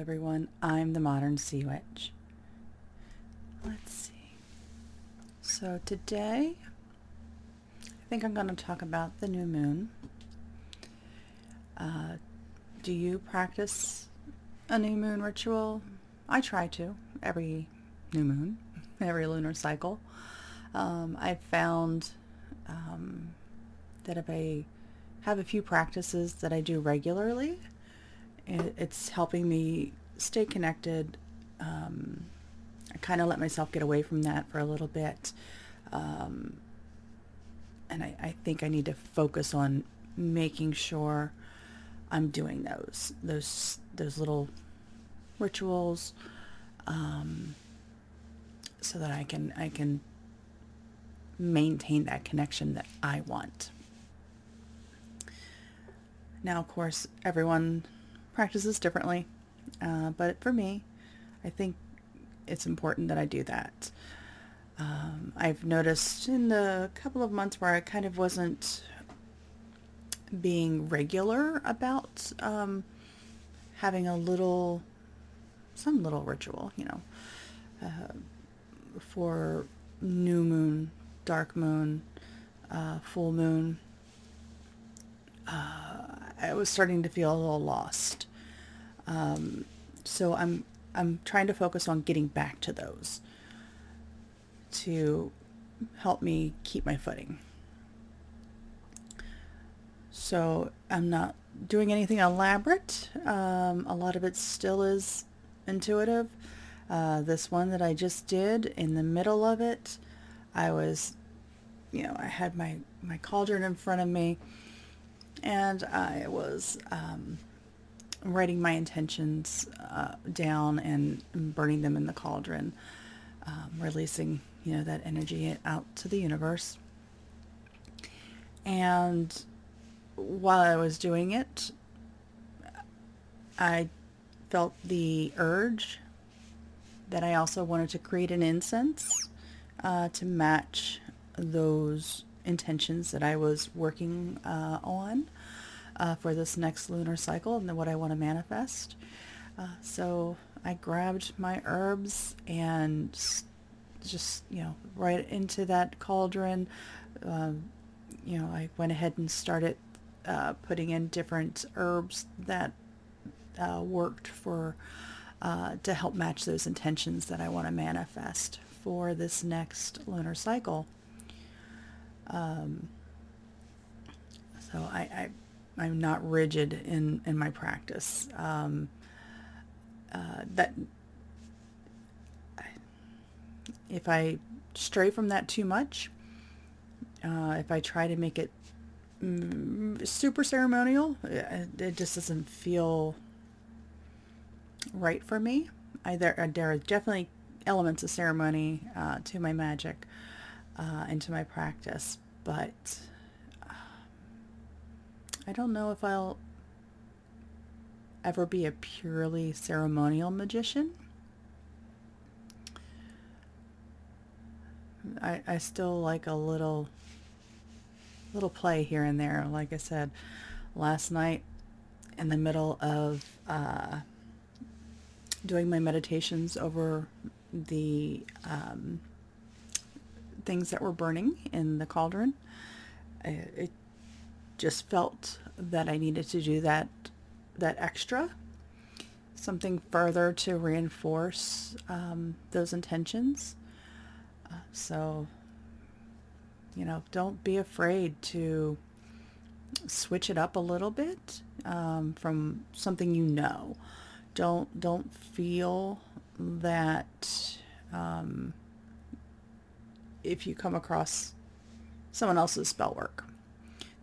everyone. I'm the Modern Sea Witch. Let's see. So today, I think I'm going to talk about the new moon. Uh, do you practice a new moon ritual? I try to every new moon, every lunar cycle. Um, I've found um, that if I have a few practices that I do regularly, it's helping me stay connected. Um, I kind of let myself get away from that for a little bit. Um, and I, I, think I need to focus on making sure I'm doing those, those, those little rituals, um, so that I can, I can maintain that connection that I want. Now, of course, everyone practices differently, uh, but for me, I think it's important that I do that. Um, I've noticed in the couple of months where I kind of wasn't being regular about um, having a little, some little ritual, you know, uh, for new moon, dark moon, uh, full moon. Uh, I was starting to feel a little lost. Um, so I'm I'm trying to focus on getting back to those to help me keep my footing. So I'm not doing anything elaborate. Um, a lot of it still is intuitive. Uh, this one that I just did, in the middle of it, I was, you know, I had my, my cauldron in front of me and I was um, writing my intentions uh, down and burning them in the cauldron, um, releasing you know that energy out to the universe. And while I was doing it, I felt the urge that I also wanted to create an incense uh, to match those intentions that I was working uh, on uh, for this next lunar cycle and what I want to manifest. Uh, so I grabbed my herbs and just, you know, right into that cauldron. Um, you know, I went ahead and started uh, putting in different herbs that uh, worked for uh, to help match those intentions that I want to manifest for this next lunar cycle. Um, so I, I, I'm not rigid in, in my practice. Um, uh, that if I stray from that too much, uh, if I try to make it mm, super ceremonial, it, it, just doesn't feel right for me. I, there, there are definitely elements of ceremony uh, to my magic, uh, into my practice, but uh, I don't know if I'll ever be a purely ceremonial magician. I, I still like a little little play here and there. Like I said, last night in the middle of uh, doing my meditations over the um, things that were burning in the cauldron. It just felt that I needed to do that that extra, something further to reinforce um, those intentions. Uh, so, you know, don't be afraid to switch it up a little bit um, from something you know. Don't don't feel that um, if you come across someone else's spell work,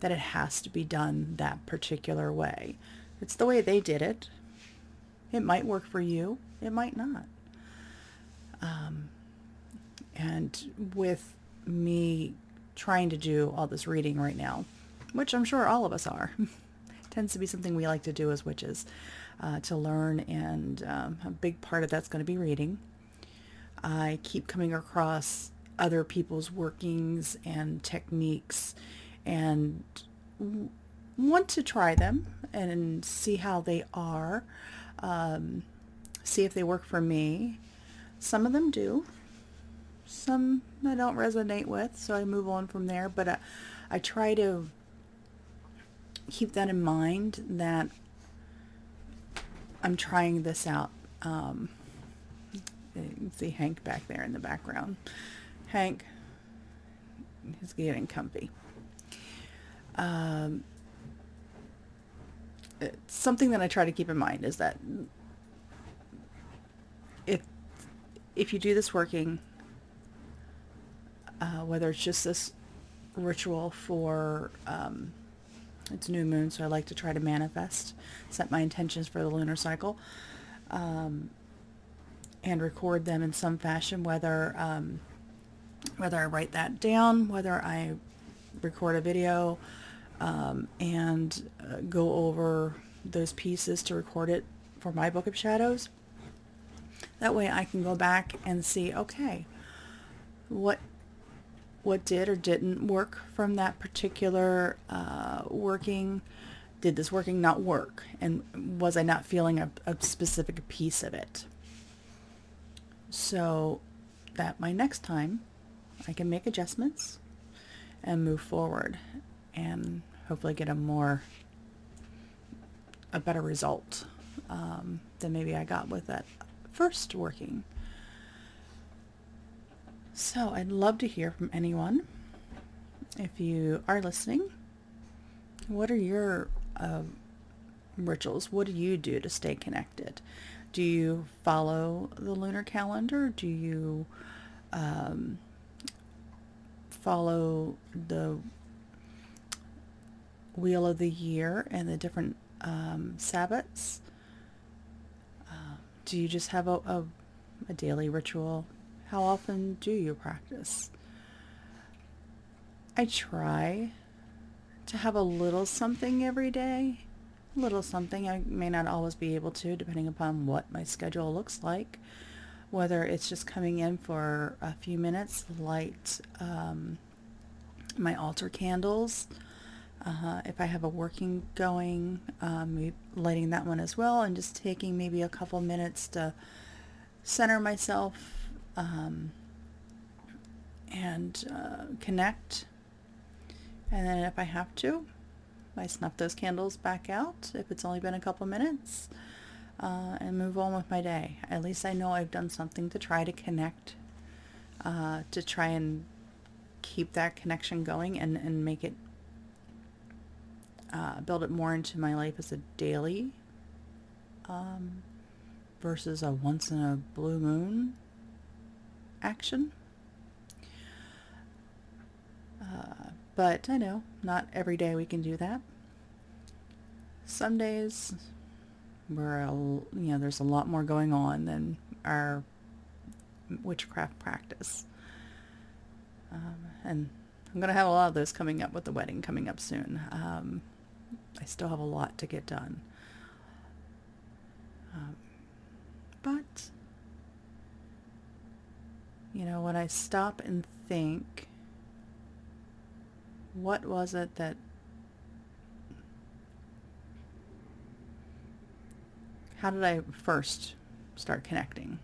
that it has to be done that particular way. It's the way they did it. It might work for you. It might not. Um, and with me trying to do all this reading right now, which I'm sure all of us are, tends to be something we like to do as witches, uh, to learn, and um, a big part of that's going to be reading. I keep coming across other people's workings and techniques and want to try them and see how they are. Um, see if they work for me. Some of them do. Some I don't resonate with, so I move on from there. But I, I try to keep that in mind that I'm trying this out. Um, you can see Hank back there in the background. Hank is getting comfy. Um, something that I try to keep in mind is that if if you do this working, uh, whether it's just this ritual for um, it's new moon, so I like to try to manifest, set my intentions for the lunar cycle, um, and record them in some fashion, whether um, whether I write that down, whether I record a video, um, and uh, go over those pieces to record it for my book of shadows. That way I can go back and see, okay, what what did or didn't work from that particular uh, working. Did this working not work? And was I not feeling a, a specific piece of it? So that my next time I can make adjustments and move forward and hopefully get a more a better result um, than maybe I got with that first working. So I'd love to hear from anyone. If you are listening, what are your uh, rituals? What do you do to stay connected? Do you follow the lunar calendar? Do you um, follow the wheel of the year and the different um, Sabbats? Uh, do you just have a, a, a daily ritual? How often do you practice? I try to have a little something every day. A little something. I may not always be able to, depending upon what my schedule looks like. Whether it's just coming in for a few minutes, light um, my altar candles. Uh, if I have a working going, um, lighting that one as well, and just taking maybe a couple minutes to center myself um, and uh, connect. And then if I have to, I snuff those candles back out if it's only been a couple minutes uh, and move on with my day. At least I know I've done something to try to connect, uh, to try and keep that connection going and, and make it, uh, build it more into my life as a daily um, versus a once in a blue moon action. Uh, but I know not every day we can do that. Some days where you know there's a lot more going on than our witchcraft practice. Um, and I'm going to have a lot of those coming up with the wedding coming up soon. Um, I still have a lot to get done. Um, but you know, when I stop and think, what was it that how did I first start connecting?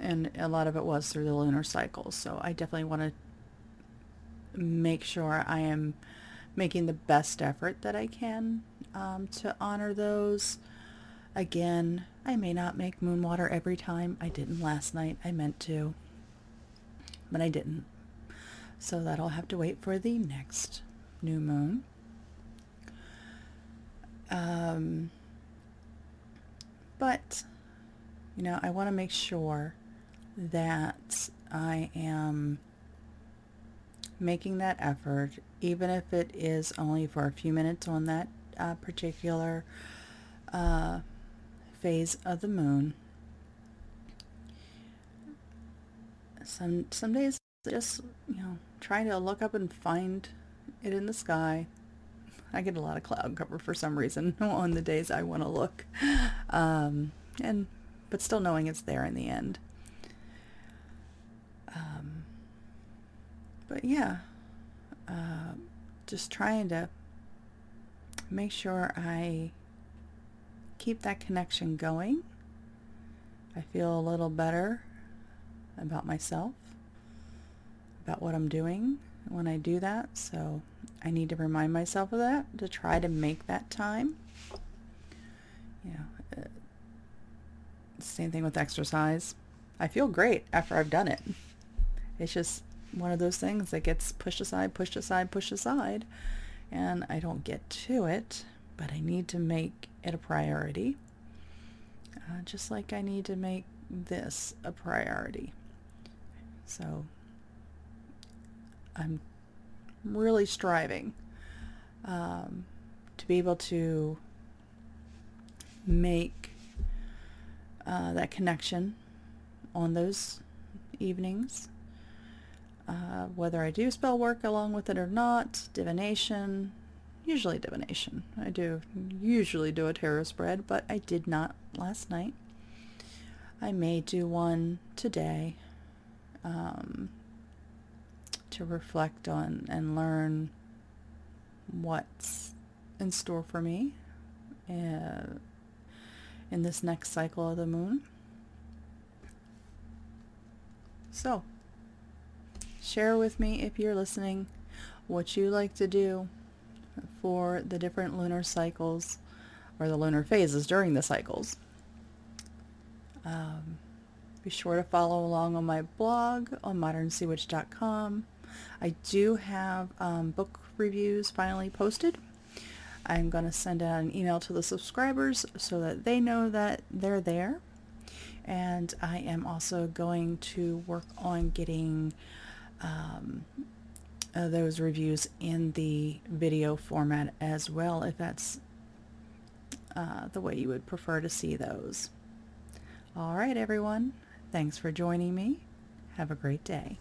And a lot of it was through the lunar cycles. So I definitely want to make sure I am making the best effort that I can um, to honor those. Again, I may not make moon water every time. I didn't last night. I meant to. But I didn't. So that'll have to wait for the next new moon. Um, but, you know, I want to make sure that I am making that effort, even if it is only for a few minutes on that uh, particular uh, phase of the moon. Some some days just you know trying to look up and find it in the sky. I get a lot of cloud cover for some reason on the days I want to look, um, and but still knowing it's there in the end. Um, but yeah, uh, just trying to make sure I keep that connection going. I feel a little better about myself, about what I'm doing when I do that. So I need to remind myself of that to try to make that time. Know, uh, same thing with exercise. I feel great after I've done it. It's just one of those things that gets pushed aside, pushed aside, pushed aside, and I don't get to it, but I need to make it a priority. Uh, just like I need to make this a priority. So I'm really striving um, to be able to make uh, that connection on those evenings. Uh, whether I do spell work along with it or not, divination, usually divination. I do usually do a tarot spread, but I did not last night. I may do one today um, to reflect on and learn what's in store for me uh, in this next cycle of the moon. So, share with me if you're listening what you like to do for the different lunar cycles or the lunar phases during the cycles. Um, be sure to follow along on my blog on modernseawitch.com. I do have um, book reviews finally posted. I'm going to send out an email to the subscribers so that they know that they're there. And I am also going to work on getting um, uh, those reviews in the video format as well, if that's uh, the way you would prefer to see those. All right, everyone. Thanks for joining me. Have a great day.